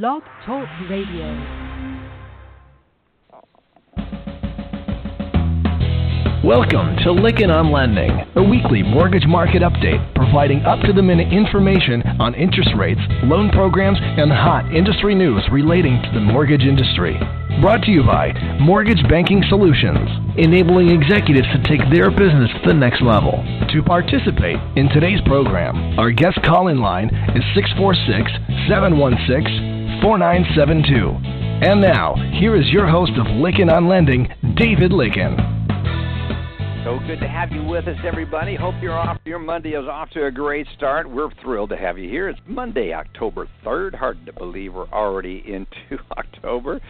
Blog Talk Radio. Welcome to Lykken on Lending, a weekly mortgage market update providing up to the minute information on interest rates, loan programs, and hot industry news relating to the mortgage industry. Brought to you by Mortgage Banking Solutions, enabling executives to take their business to the next level. To participate in today's program, our guest call in line is 646 716 4972. And now, here is your host of Lykken on Lending, David Lykken. So good to have you with us, everybody. Hope you're off. Your Monday is off to a great start. We're thrilled to have you here. It's Monday, October 3rd. Hard to believe we're already into October.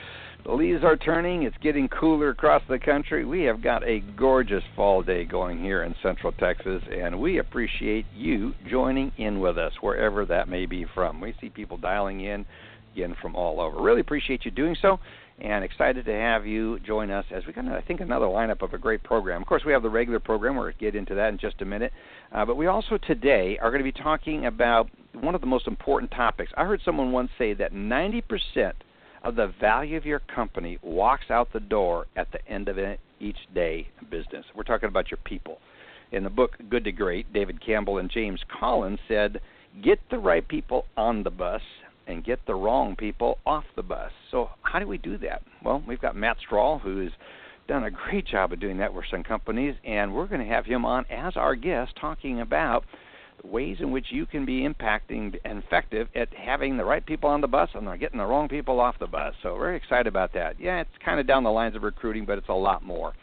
The leaves are turning. It's getting cooler across the country. We have got a gorgeous fall day going here in Central Texas, and we appreciate you joining in with us wherever that may be from. We see people dialing in again from all over. Really appreciate you doing so and excited to have you join us as we got, I think, another lineup of a great program. Of course, we have the regular program. To get into that in just a minute. Uh, but we also today are going to be talking about one of the most important topics. I heard someone once say that 90% of the value of your company walks out the door at the end of each day business. We're talking about your people. In the book Good to Great, David Campbell and James Collins said, Get the right people on the bus and get the wrong people off the bus. So, how do we do that? Well, we've got Matt Strahl, who's done a great job of doing that with some companies, and we're going to have him on as our guest talking about the ways in which you can be impacting and effective at having the right people on the bus and getting the wrong people off the bus. So, very excited about that. Yeah, it's kind of down the lines of recruiting, but it's a lot more.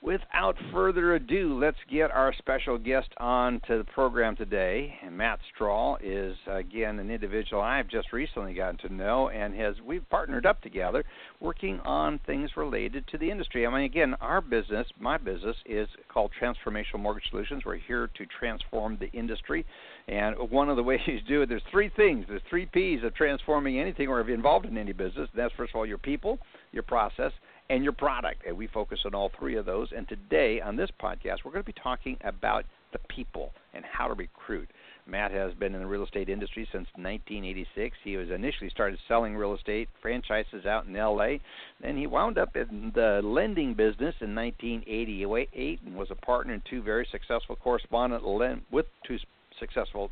Without further ado, let's get our special guest on to the program today. And Matt Strahl is again an individual I've just recently gotten to know, and has we've partnered up together, working on things related to the industry. I mean, again, our business, my business, is called Transformational Mortgage Solutions. We're here to transform the industry, and one of the ways you do it, there's three things. There's three P's of transforming anything or involved in any business. That's first of all your people, your process, and your product. And we focus on all three of those. And today on this podcast, we're going to be talking about the people and how to recruit. Matt has been in the real estate industry since 1986. He was initially started selling real estate franchises out in LA. Then he wound up in the lending business in 1988 and was a partner in two very successful correspondent with two successful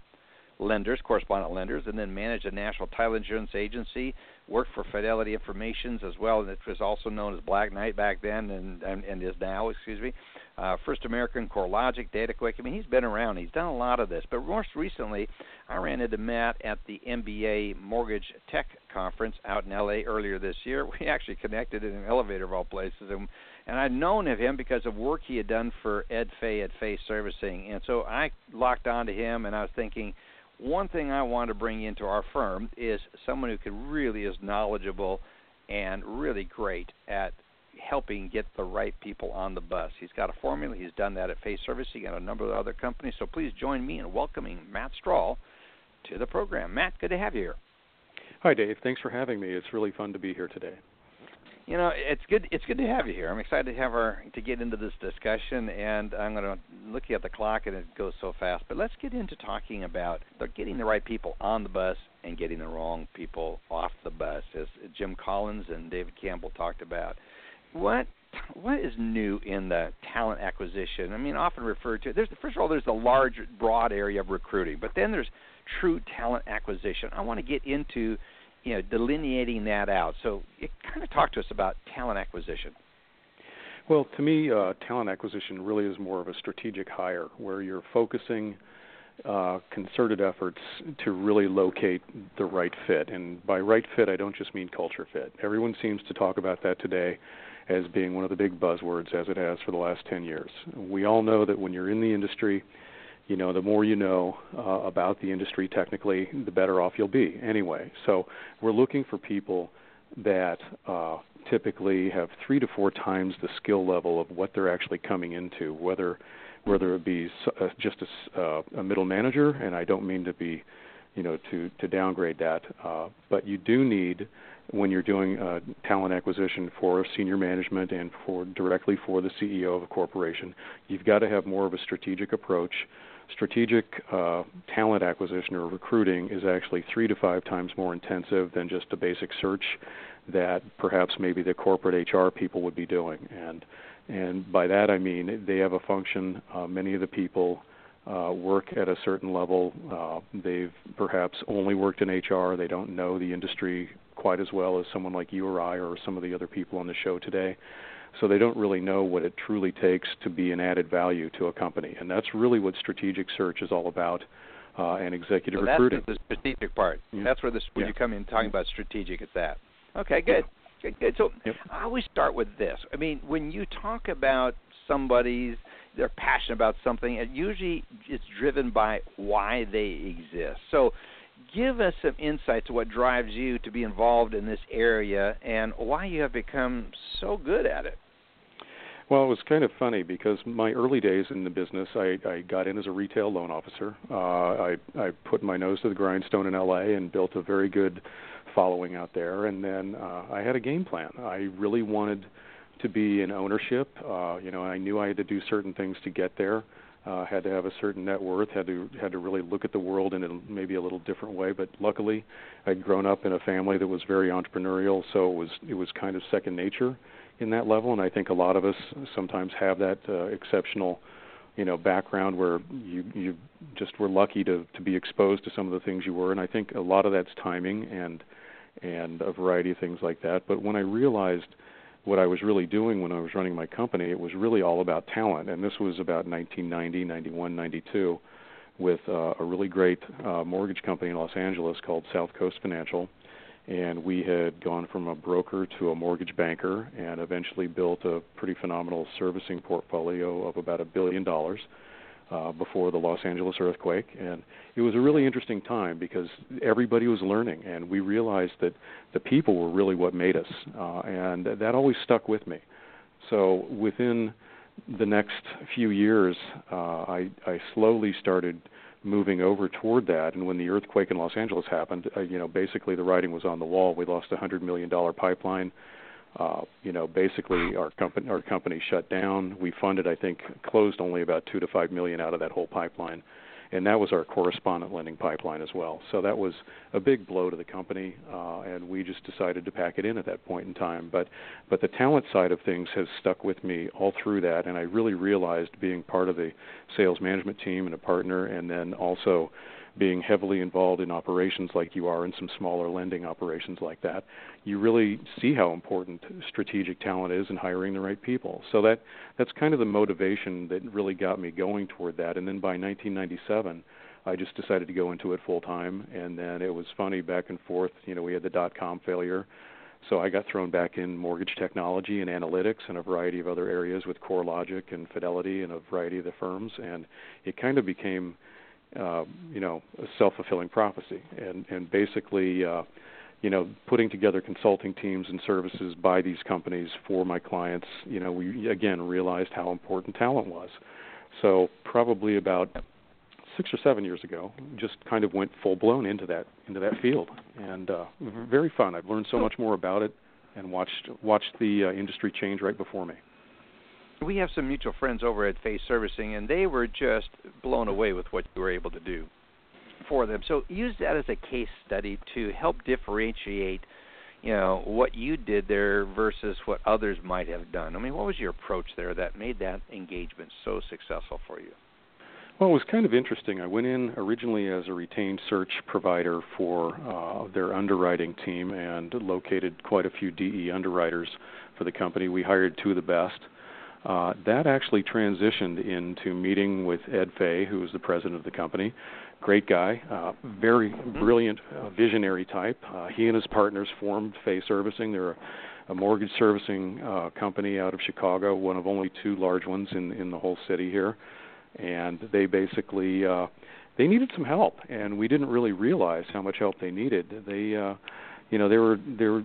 lenders, correspondent lenders, and then managed a national title insurance agency. Worked for Fidelity Informations as well, and it was also known as Black Knight back then, and and, and is now, excuse me. Uh, First American, CoreLogic, DataQuick. I mean, he's been around. He's done a lot of this. But most recently, I ran into Matt at the MBA Mortgage Tech Conference out in LA earlier this year. We actually connected in an elevator of all places, and and I'd known of him because of work he had done for Ed Fay at Fay Servicing, and so I locked onto him, and I was thinking one thing I want to bring into our firm is someone who can really is knowledgeable and really great at helping get the right people on the bus. He's got a formula. He's done that at Fay Servicing got a number of other companies. So please join me in welcoming Matt Strahl to the program. Matt, good to have you here. Hi, Dave. Thanks for having me. It's really fun to be here today you know, it's good. It's good to have you here. I'm excited to have our to get into this discussion, and I'm going to looking at the clock, and it goes so fast. But let's get into talking about getting the right people on the bus and getting the wrong people off the bus, as Jim Collins and David Campbell talked about. What what is new in the talent acquisition? I mean, often referred to. There's first of all, there's the large, broad area of recruiting, but then there's true talent acquisition. I want to get into you know delineating that out. So, it kind of talk to us about talent acquisition. Well, to me, uh, talent acquisition really is more of a strategic hire where you're focusing uh, concerted efforts to really locate the right fit. And by right fit, I don't just mean culture fit. Everyone seems to talk about that today as being one of the big buzzwords, as it has for the last 10 years. We all know that when you're in the industry, you know, the more you know uh, about the industry technically, the better off you'll be anyway. So we're looking for people that uh, typically have three to four times the skill level of what they're actually coming into, whether whether it be uh, just a, uh, a middle manager, and I don't mean to be, you know, to to downgrade that, uh, but you do need when you're doing uh, talent acquisition for senior management and for directly for the CEO of a corporation, you've got to have more of a strategic approach strategic uh, talent acquisition or recruiting is actually three to five times more intensive than just a basic search that perhaps maybe the corporate HR people would be doing. And and by that I mean they have a function. Uh, many of the people uh, work at a certain level. Uh, they've perhaps only worked in HR. They don't know the industry quite as well as someone like you or I or some of the other people on the show today. So they don't really know what it truly takes to be an added value to a company, and that's really what strategic search is all about. Uh, and executive so recruiting. That's the strategic part. Yeah. That's where this when yeah. you come in talking about strategic. It's that. Okay, good. Yeah. Good, good. So yep. I always start with this. I mean, when you talk about somebody's they're passionate about something, and usually it's driven by why they exist. So give us some insight to what drives you to be involved in this area and why you have become so good at it. Well, it was kind of funny because my early days in the business, I, I got in as a retail loan officer. Uh, I, I put my nose to the grindstone in LA and built a very good following out there. And then uh, I had a game plan. I really wanted to be in ownership. Uh, you know, I knew I had to do certain things to get there. Uh, had to have a certain net worth. Had to had to really look at the world in a, maybe a little different way. But luckily, I'd grown up in a family that was very entrepreneurial, so it was it was kind of second nature in that level. And I think a lot of us sometimes have that uh, exceptional, you know, background where you you just were lucky to to be exposed to some of the things you were. And I think a lot of that's timing and and a variety of things like that. But when I realized what I was really doing when I was running my company, it was really all about talent. And this was about 1990, 91, 92, with uh, a really great uh, mortgage company in Los Angeles called South Coast Financial. And we had gone from a broker to a mortgage banker and eventually built a pretty phenomenal servicing portfolio of about a billion dollars uh, before the Los Angeles earthquake, and it was a really interesting time because everybody was learning, and we realized that the people were really what made us, uh, and that always stuck with me. So within the next few years, uh, I, I slowly started moving over toward that. And when the earthquake in Los Angeles happened, uh, you know, basically the writing was on the wall. We lost a hundred million dollar pipeline uh, you know, basically our company our company shut down. We funded, I think, closed only about two to five million out of that whole pipeline, and that was our correspondent lending pipeline as well. So that was a big blow to the company, uh, and we just decided to pack it in at that point in time. But but the talent side of things has stuck with me all through that, and I really realized being part of the sales management team and a partner, and then also being heavily involved in operations like you are in some smaller lending operations like that, you really see how important strategic talent is in hiring the right people. So that that's kind of the motivation that really got me going toward that. And then by 1997, I just decided to go into it full time. And then it was funny back and forth. You know, we had the dot com failure. So I got thrown back in mortgage technology and analytics and a variety of other areas with CoreLogic and Fidelity and a variety of the firms, and it kind of became uh, you know, a self-fulfilling prophecy, and and basically, uh, you know, putting together consulting teams and services by these companies for my clients. You know, we again realized how important talent was. So probably about six or seven years ago, just kind of went full blown into that into that field, and uh, very fun. I've learned so much more about it, and watched watched the uh, industry change right before me we have some mutual friends over at Fay Servicing, and they were just blown away with what you were able to do for them. So use that as a case study to help differentiate, you know, what you did there versus what others might have done. I mean, what was your approach there that made that engagement so successful for you? Well, it was kind of interesting. I went in originally as a retained search provider for uh, their underwriting team and located quite a few DE underwriters for the company. We hired two of the best uh, that actually transitioned into meeting with Ed Fay, who was the president of the company. Great guy, uh, very mm-hmm. brilliant, uh, visionary type. Uh, he and his partners formed Fay Servicing. They're a, a mortgage servicing uh, company out of Chicago, one of only two large ones in in the whole city here. And they basically uh, they needed some help, and we didn't really realize how much help they needed. They uh, you know there were there were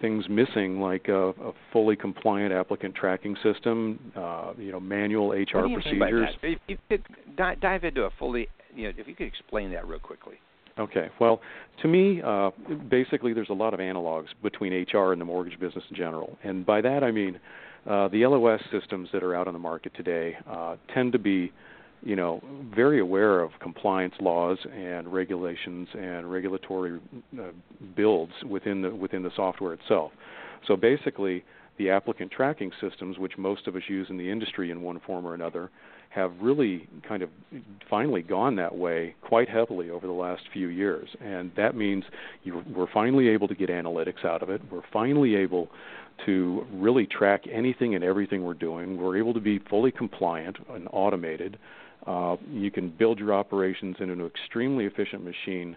things missing like a, a fully compliant applicant tracking system, uh, you know manual HR procedures. If you could dive into a fully, you know, if you could explain that real quickly. Okay. Well, to me, uh, basically, there's a lot of analogs between HR and the mortgage business in general, and by that I mean uh, the LOS systems that are out on the market today uh, tend to be you know, very aware of compliance laws and regulations and regulatory uh, builds within the within the software itself. So basically, the applicant tracking systems, which most of us use in the industry in one form or another, have really kind of finally gone that way quite heavily over the last few years. And that means you, we're finally able to get analytics out of it. We're finally able to really track anything and everything we're doing. We're able to be fully compliant and automated. Uh, you can build your operations in an extremely efficient machine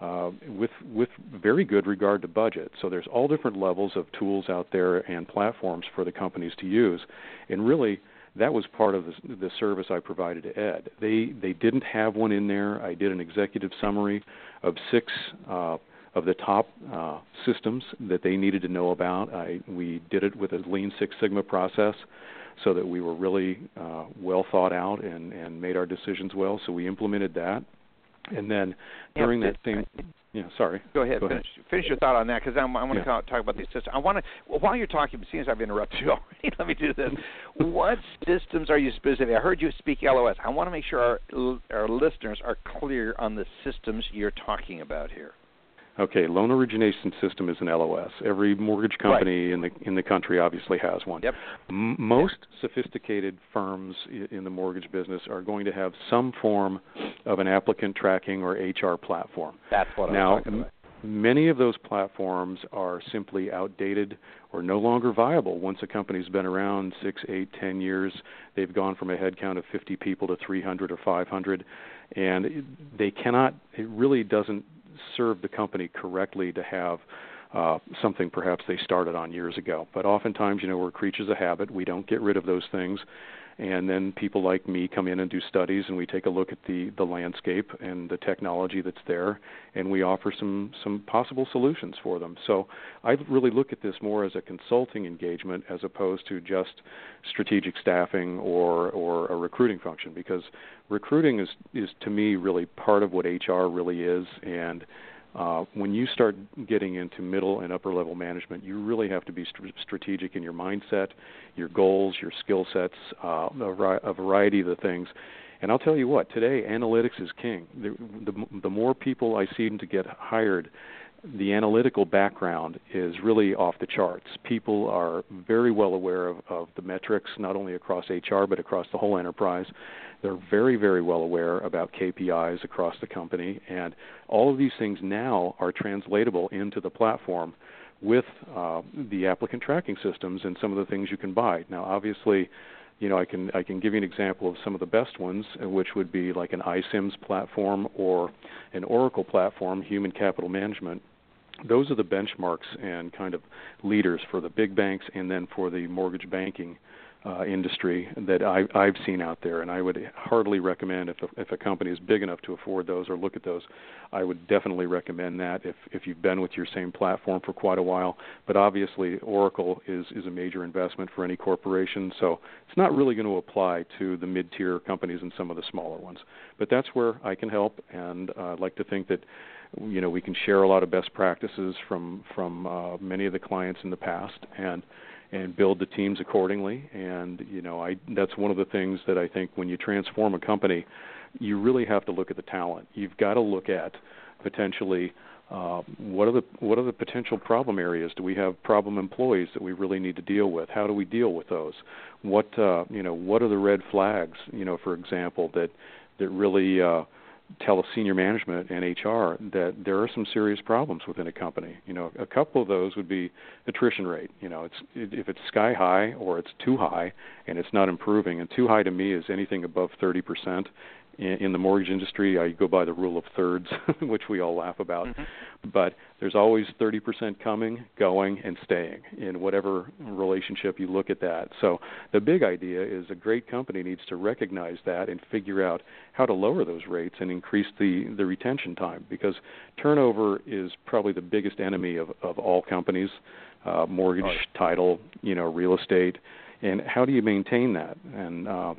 uh, with with very good regard to budget. So there's all different levels of tools out there and platforms for the companies to use, and really that was part of the, the service I provided to Ed. They they didn't have one in there. I did an executive summary of six. Uh, of the top uh, systems that they needed to know about. I, we did it with a Lean Six Sigma process so that we were really uh, well thought out and, and made our decisions well. So we implemented that. And then during that same, yeah, sorry. Go ahead. Go finish, ahead. finish your thought on that because I want to yeah. talk about these systems. I want to while you're talking, seeing as I've interrupted you already, let me do this. what systems are you specific? I heard you speak LOS. I want to make sure our our listeners are clear on the systems you're talking about here. Okay, loan origination system is an LOS. Every mortgage company right. in the in the country obviously has one. Yep. M- most sophisticated firms in the mortgage business are going to have some form of an applicant tracking or HR platform. That's what now, I'm talking about. Many of those platforms are simply outdated or no longer viable. Once a company's been around six, eight, ten years, they've gone from a headcount of 50 people to 300 or 500, and they cannot. It really doesn't serve the company correctly to have uh, something perhaps they started on years ago. But oftentimes, you know, we're creatures of habit. We don't get rid of those things. And then people like me come in and do studies, and we take a look at the, the landscape and the technology that's there, and we offer some, some possible solutions for them. So I really look at this more as a consulting engagement as opposed to just strategic staffing or, or a recruiting function, because recruiting is, is to me really part of what HR really is. And uh, when you start getting into middle and upper level management, you really have to be st- strategic in your mindset, your goals, your skill sets, uh, a, ri- a variety of the things. And I'll tell you what, today analytics is king. The, the, the more people I see to get hired, the analytical background is really off the charts. People are very well aware of, of the metrics, not only across HR but across the whole enterprise. They're very, very well aware about KPIs across the company, and all of these things now are translatable into the platform with uh, the applicant tracking systems and some of the things you can buy. Now, obviously, you know, I can I can give you an example of some of the best ones, uh, which would be like an iCIMS platform or an Oracle platform, Human Capital Management. Those are the benchmarks and kind of leaders for the big banks and then for the mortgage banking uh, industry that I, I've seen out there, and I would heartily recommend if a, if a company is big enough to afford those or look at those, I would definitely recommend that if if you've been with your same platform for quite a while. But obviously, Oracle is is a major investment for any corporation, so it's not really going to apply to the mid-tier companies and some of the smaller ones. But that's where I can help, and uh, I'd like to think that you know we can share a lot of best practices from from uh, many of the clients in the past and and build the teams accordingly. And you know, I that's one of the things that I think when you transform a company, you really have to look at the talent. You've got to look at potentially uh, what are the what are the potential problem areas? Do we have problem employees that we really need to deal with? How do we deal with those? What uh, you know what are the red flags? You know, for example, that that really uh, tell a senior management and HR that there are some serious problems within a company. You know, a couple of those would be attrition rate. You know, it's if it's sky high or it's too high and it's not improving. And too high to me is anything above 30 percent, in, the mortgage industry, I go by the rule of thirds, which we all laugh about. Mm-hmm. But there's always 30% coming, going, and staying in whatever relationship you look at that. So the big idea is a great company needs to recognize that and figure out how to lower those rates and increase the, the retention time because turnover is probably the biggest enemy of, of all companies, uh, mortgage, oh. title, you know, real estate. And how do you maintain that? And uh,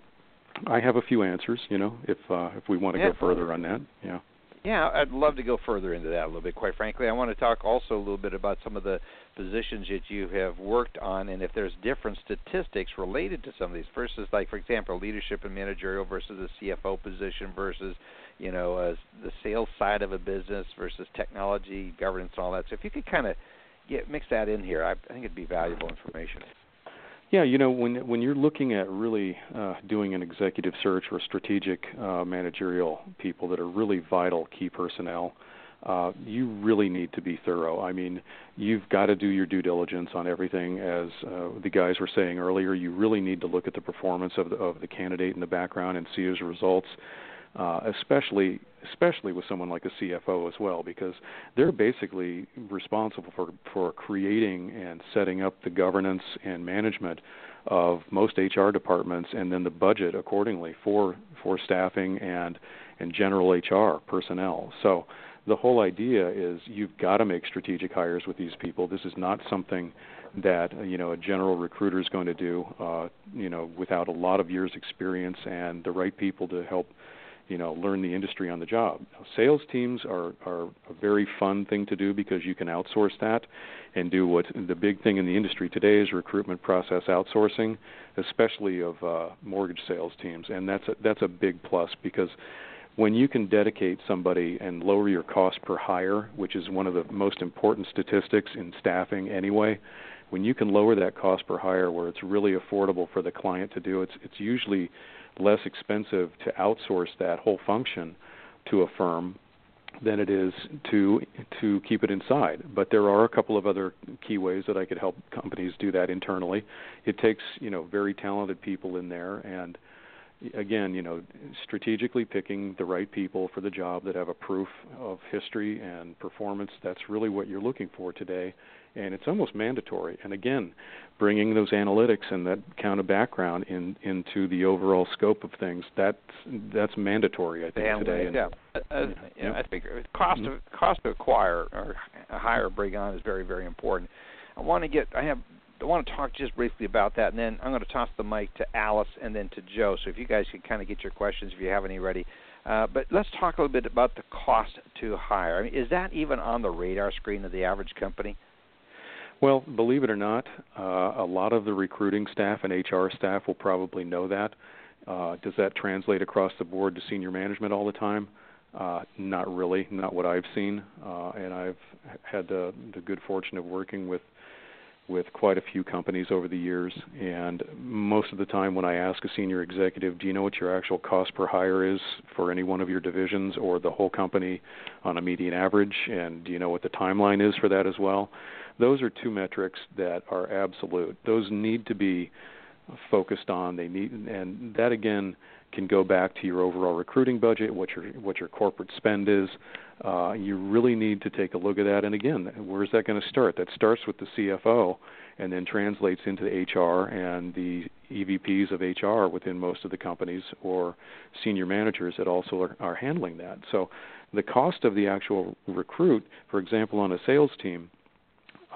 I have a few answers, you know, if uh, if we want to yeah. go further on that. Yeah. Yeah, I'd love to go further into that a little bit. Quite frankly, I want to talk also a little bit about some of the positions that you have worked on, and if there's different statistics related to some of these. Versus, like for example, leadership and managerial versus the CFO position versus, you know, uh, the sales side of a business versus technology, governance, and all that. So if you could kind of get mix that in here, I, I think it'd be valuable information. Yeah, you know, when when you're looking at really uh, doing an executive search or strategic uh, managerial people that are really vital key personnel, uh, you really need to be thorough. I mean, you've got to do your due diligence on everything. As uh, the guys were saying earlier, you really need to look at the performance of the, of the candidate in the background and see his results uh, especially especially with someone like a CFO as well, because they're basically responsible for for creating and setting up the governance and management of most HR departments, and then the budget accordingly for for staffing and and general HR personnel. So the whole idea is you've got to make strategic hires with these people. This is not something that you know a general recruiter is going to do, uh, you know, without a lot of years' experience and the right people to help you know learn the industry on the job. Sales teams are are a very fun thing to do because you can outsource that and do what the big thing in the industry today is recruitment process outsourcing, especially of uh, mortgage sales teams, and that's a, that's a big plus because when you can dedicate somebody and lower your cost per hire, which is one of the most important statistics in staffing anyway, when you can lower that cost per hire where it's really affordable for the client to do, it's it's usually less expensive to outsource that whole function to a firm than it is to to keep it inside. But there are a couple of other key ways that I could help companies do that internally. It takes you know very talented people in there, and again you know strategically picking the right people for the job that have a proof of history and performance. That's really what you're looking for today and it's almost mandatory. And again, bringing those analytics and that kind of background in into the overall scope of things that's that's mandatory. I think today. And, yeah, uh, uh, you know, I think cost mm-hmm. of cost to acquire or hire bring on is very very important. I want to get I have I want to talk just briefly about that, and then I'm going to toss the mic to Alice and then to Joe. So if you guys can kind of get your questions if you have any ready. Uh, but let's talk a little bit about the cost to hire. I mean, is that even on the radar screen of the average company? Well, believe it or not, uh, a lot of the recruiting staff and HR staff will probably know that. Uh, does that translate across the board to senior management all the time? Uh, not really, not what I've seen. Uh, and I've had the, the good fortune of working with with quite a few companies over the years. And most of the time, when I ask a senior executive, "Do you know what your actual cost per hire is for any one of your divisions or the whole company on a median average? And do you know what the timeline is for that as well?" Those are two metrics that are absolute. Those need to be focused on. They need, and that again can go back to your overall recruiting budget, what your what your corporate spend is. Uh, you really need to take a look at that. And again, where's that going to start? That starts with the CFO, and then translates into the HR and the EVPs of HR within most of the companies, or senior managers that also are, are handling that. So, the cost of the actual recruit, for example, on a sales team,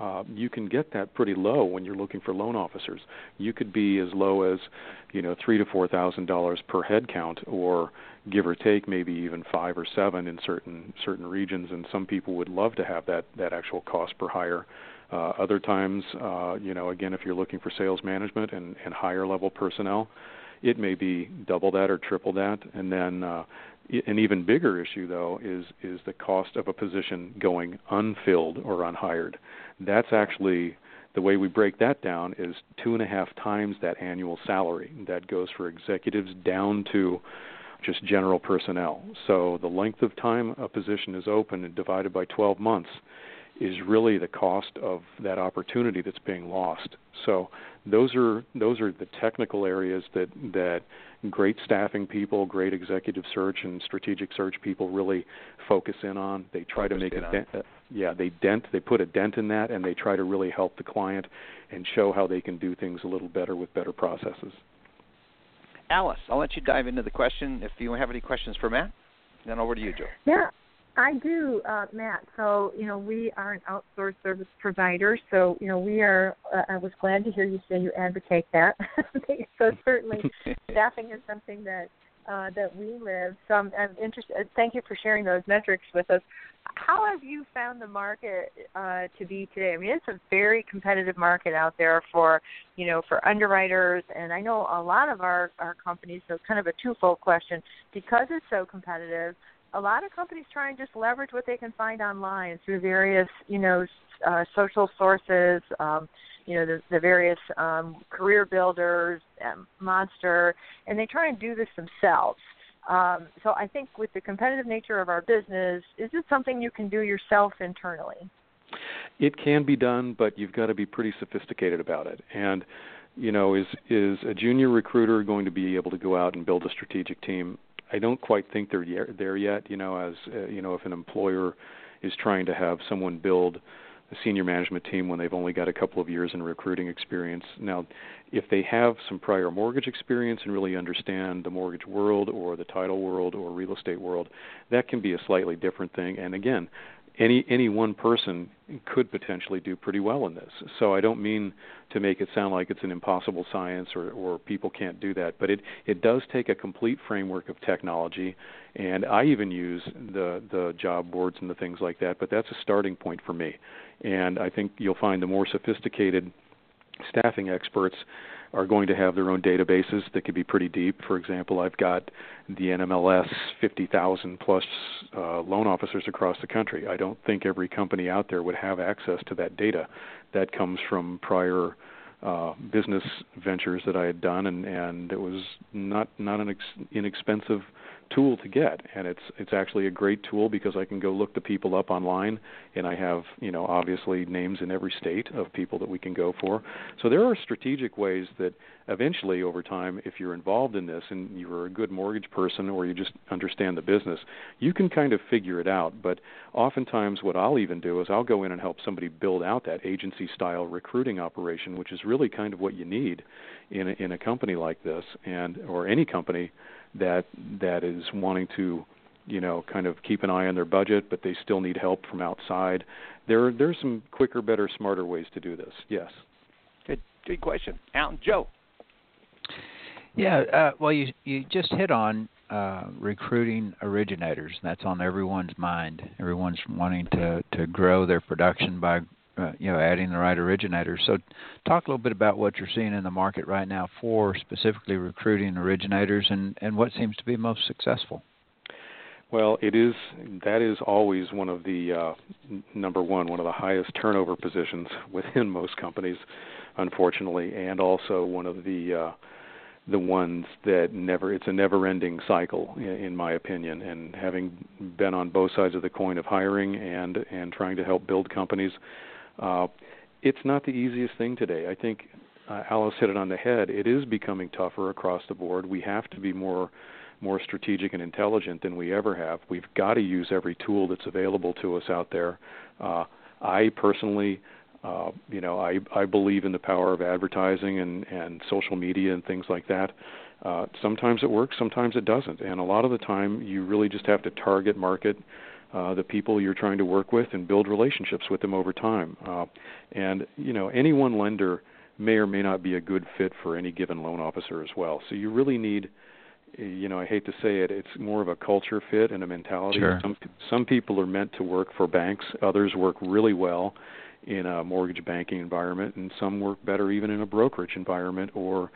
uh, you can get that pretty low when you're looking for loan officers. You could be as low as, you know, three to four thousand dollars per head count, or give or take maybe even five or seven in certain certain regions. And some people would love to have that that actual cost per hire. Uh, other times, uh, you know, again, if you're looking for sales management and, and higher level personnel, it may be double that or triple that. And then uh, an even bigger issue, though, is is the cost of a position going unfilled or unhired. That's actually the way we break that down is two and a half times that annual salary. That goes for executives down to just general personnel. So the length of time a position is open and divided by 12 months is really the cost of that opportunity that's being lost. So those are those are the technical areas that that great staffing people, great executive search and strategic search people really focus in on. They try focus to make a dent. Uh, yeah, they dent. They put a dent in that, and they try to really help the client and show how they can do things a little better with better processes. Alice, I'll let you dive into the question. If you have any questions for Matt, then over to you, Joe. Yeah, I do, uh, Matt. So, you know, we are an outsourced service provider. So, you know, we are, uh, I was glad to hear you say you advocate that. so, certainly, staffing is something that, uh, that we live. So I'm, I'm interested. Thank you for sharing those metrics with us. How have you found the market uh, to be today? I mean, it's a very competitive market out there for you know for underwriters, and I know a lot of our our companies. So it's kind of a twofold question because it's so competitive. A lot of companies try and just leverage what they can find online through various you know uh, social sources. Um, you know the, the various um, career builders, um, Monster, and they try and do this themselves. Um, so I think with the competitive nature of our business, is it something you can do yourself internally? It can be done, but you've got to be pretty sophisticated about it. And you know, is is a junior recruiter going to be able to go out and build a strategic team? I don't quite think they're there yet. You know, as uh, you know, if an employer is trying to have someone build a senior management team when they've only got a couple of years in recruiting experience. Now, if they have some prior mortgage experience and really understand the mortgage world or the title world or real estate world, that can be a slightly different thing. And again, any any one person could potentially do pretty well in this. So I don't mean to make it sound like it's an impossible science or or people can't do that, but it it does take a complete framework of technology and I even use the the job boards and the things like that, but that's a starting point for me. And I think you'll find the more sophisticated staffing experts are going to have their own databases that could be pretty deep. For example, I've got the NMLS 50,000 plus uh, loan officers across the country. I don't think every company out there would have access to that data. That comes from prior uh, business ventures that I had done, and and it was not not an ex- inexpensive tool to get and it's it's actually a great tool because I can go look the people up online and I have you know obviously names in every state of people that we can go for. So there are strategic ways that eventually over time if you're involved in this and you're a good mortgage person or you just understand the business you can kind of figure it out. But oftentimes what I'll even do is I'll go in and help somebody build out that agency style recruiting operation which is really kind of what you need in a, in a company like this and or any company that that is wanting to you know kind of keep an eye on their budget but they still need help from outside there there's some quicker better smarter ways to do this. Yes. Good good question. Alan joe. Yeah uh, well you you just hit on uh, recruiting originators that's on everyone's mind. Everyone's wanting to to grow their production by uh, you know adding the right originators. So, talk a little bit about what you're seeing in the market right now for specifically recruiting originators, and and what seems to be most successful. Well, it is that is always one of the uh, number one, one of the highest turnover positions within most companies, unfortunately, and also one of the uh, the ones that never it's a never ending cycle in, in my opinion and having been on both sides of the coin of hiring and and trying to help build companies uh, it's not the easiest thing today. I think uh, Alice hit it on the head. It is becoming tougher across the board. We have to be more more strategic and intelligent than we ever have. We've got to use every tool that's available to us out there. Uh, I personally, uh, you know, I I believe in the power of advertising and and social media and things like that. Uh, sometimes it works, sometimes it doesn't, and a lot of the time you really just have to target market uh, the people you're trying to work with and build relationships with them over time. Uh, and you know, any one lender may or may not be a good fit for any given loan officer as well. So you really need you know, I hate to say it, it's more of a culture fit and a mentality. Sure. Some some people are meant to work for banks, others work really well in a mortgage banking environment and some work better even in a brokerage environment or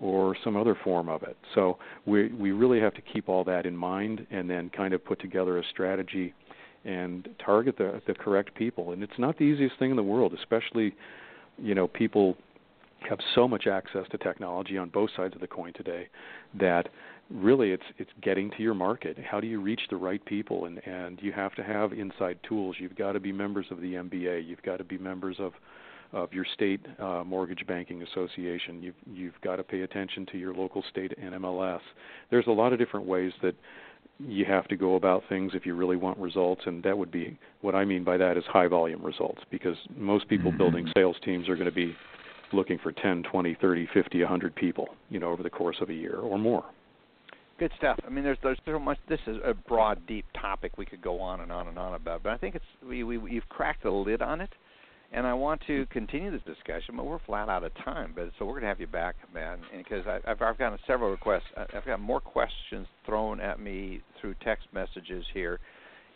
or some other form of it. So we we really have to keep all that in mind and then kind of put together a strategy and target the the correct people. And it's not the easiest thing in the world, especially you know people have so much access to technology on both sides of the coin today that really it's it's getting to your market how do you reach the right people and and you have to have inside tools you've got to be members of the MBA you've got to be members of of your state uh, mortgage banking association. You've you've got to pay attention to your local state NMLS. There's a lot of different ways that you have to go about things if you really want results, and that would be what I mean by that is high volume results because most people mm-hmm. building sales teams are going to be looking for 10, 20, 30, 50, 100 people, you know, over the course of a year or more. Good stuff. I mean, there's there's so much. This is a broad, deep topic we could go on and on and on about, but I think it's we, we you've cracked the lid on it And I want to continue this discussion, but we're flat out of time. But so we're going to have you back, man, because I've I've gotten several requests. I've got more questions thrown at me through text messages here,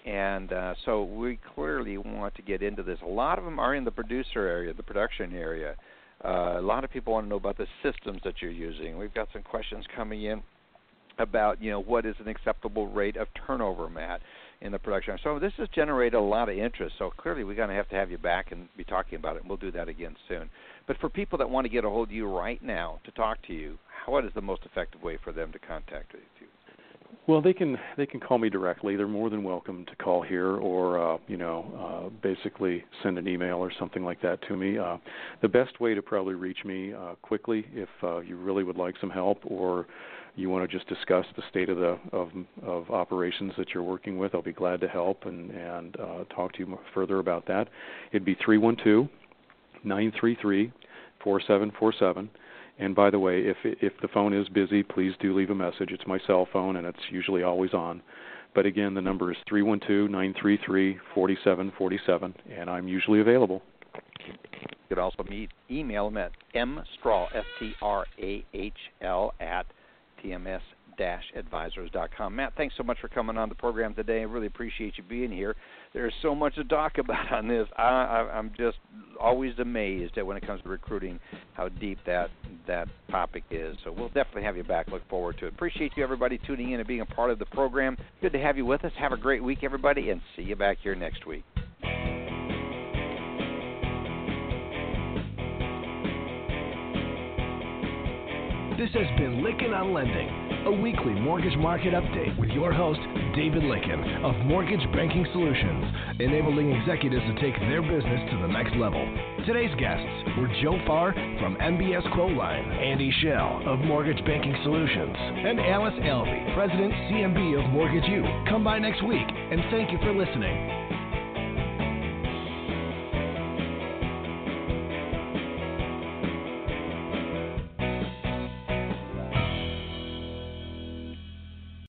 and uh, so we clearly want to get into this. A lot of them are in the producer area, the production area. Uh, a lot of people want to know about the systems that you're using. We've got some questions coming in about you know what is an acceptable rate of turnover, Matt in the production. So this has generated a lot of interest. So clearly, we're going to have to have you back and be talking about it. And we'll do that again soon. But for people that want to get a hold of you right now to talk to you, what is the most effective way for them to contact you? Well, they can they can call me directly. They're more than welcome to call here, or uh, you know, uh, basically send an email or something like that to me. Uh, the best way to probably reach me uh, quickly, if uh, you really would like some help, or you want to just discuss the state of the of, of operations that you're working with, I'll be glad to help and and uh, talk to you further about that. It'd be three one two nine three three four seven four seven. And by the way, if if the phone is busy, please do leave a message. It's my cell phone, and it's usually always on. But again, the number is three one two nine three three forty seven forty seven, and I'm usually available. You could also meet, email them at mstrahl, S-T-R-A-H-L, at tms advisors.com. Matt, thanks so much for coming on the program today. I really appreciate you being here. There's so much to talk about on this. I, I, I'm just always amazed at when it comes to recruiting how deep that that topic is. So we'll definitely have you back. Look forward to it. Appreciate you everybody tuning in and being a part of the program. Good to have you with us. Have a great week, everybody, and see you back here next week. This has been Lykken on Lending, a weekly mortgage market update with your host, David Lykken of Mortgage Banking Solutions, enabling executives to take their business to the next level. Today's guests were Joe Farr from MBS Quoteline, Andy Shell of Mortgage Banking Solutions, and Alice Alvey, President CMB of Mortgage U. Come by next week, and thank you for listening.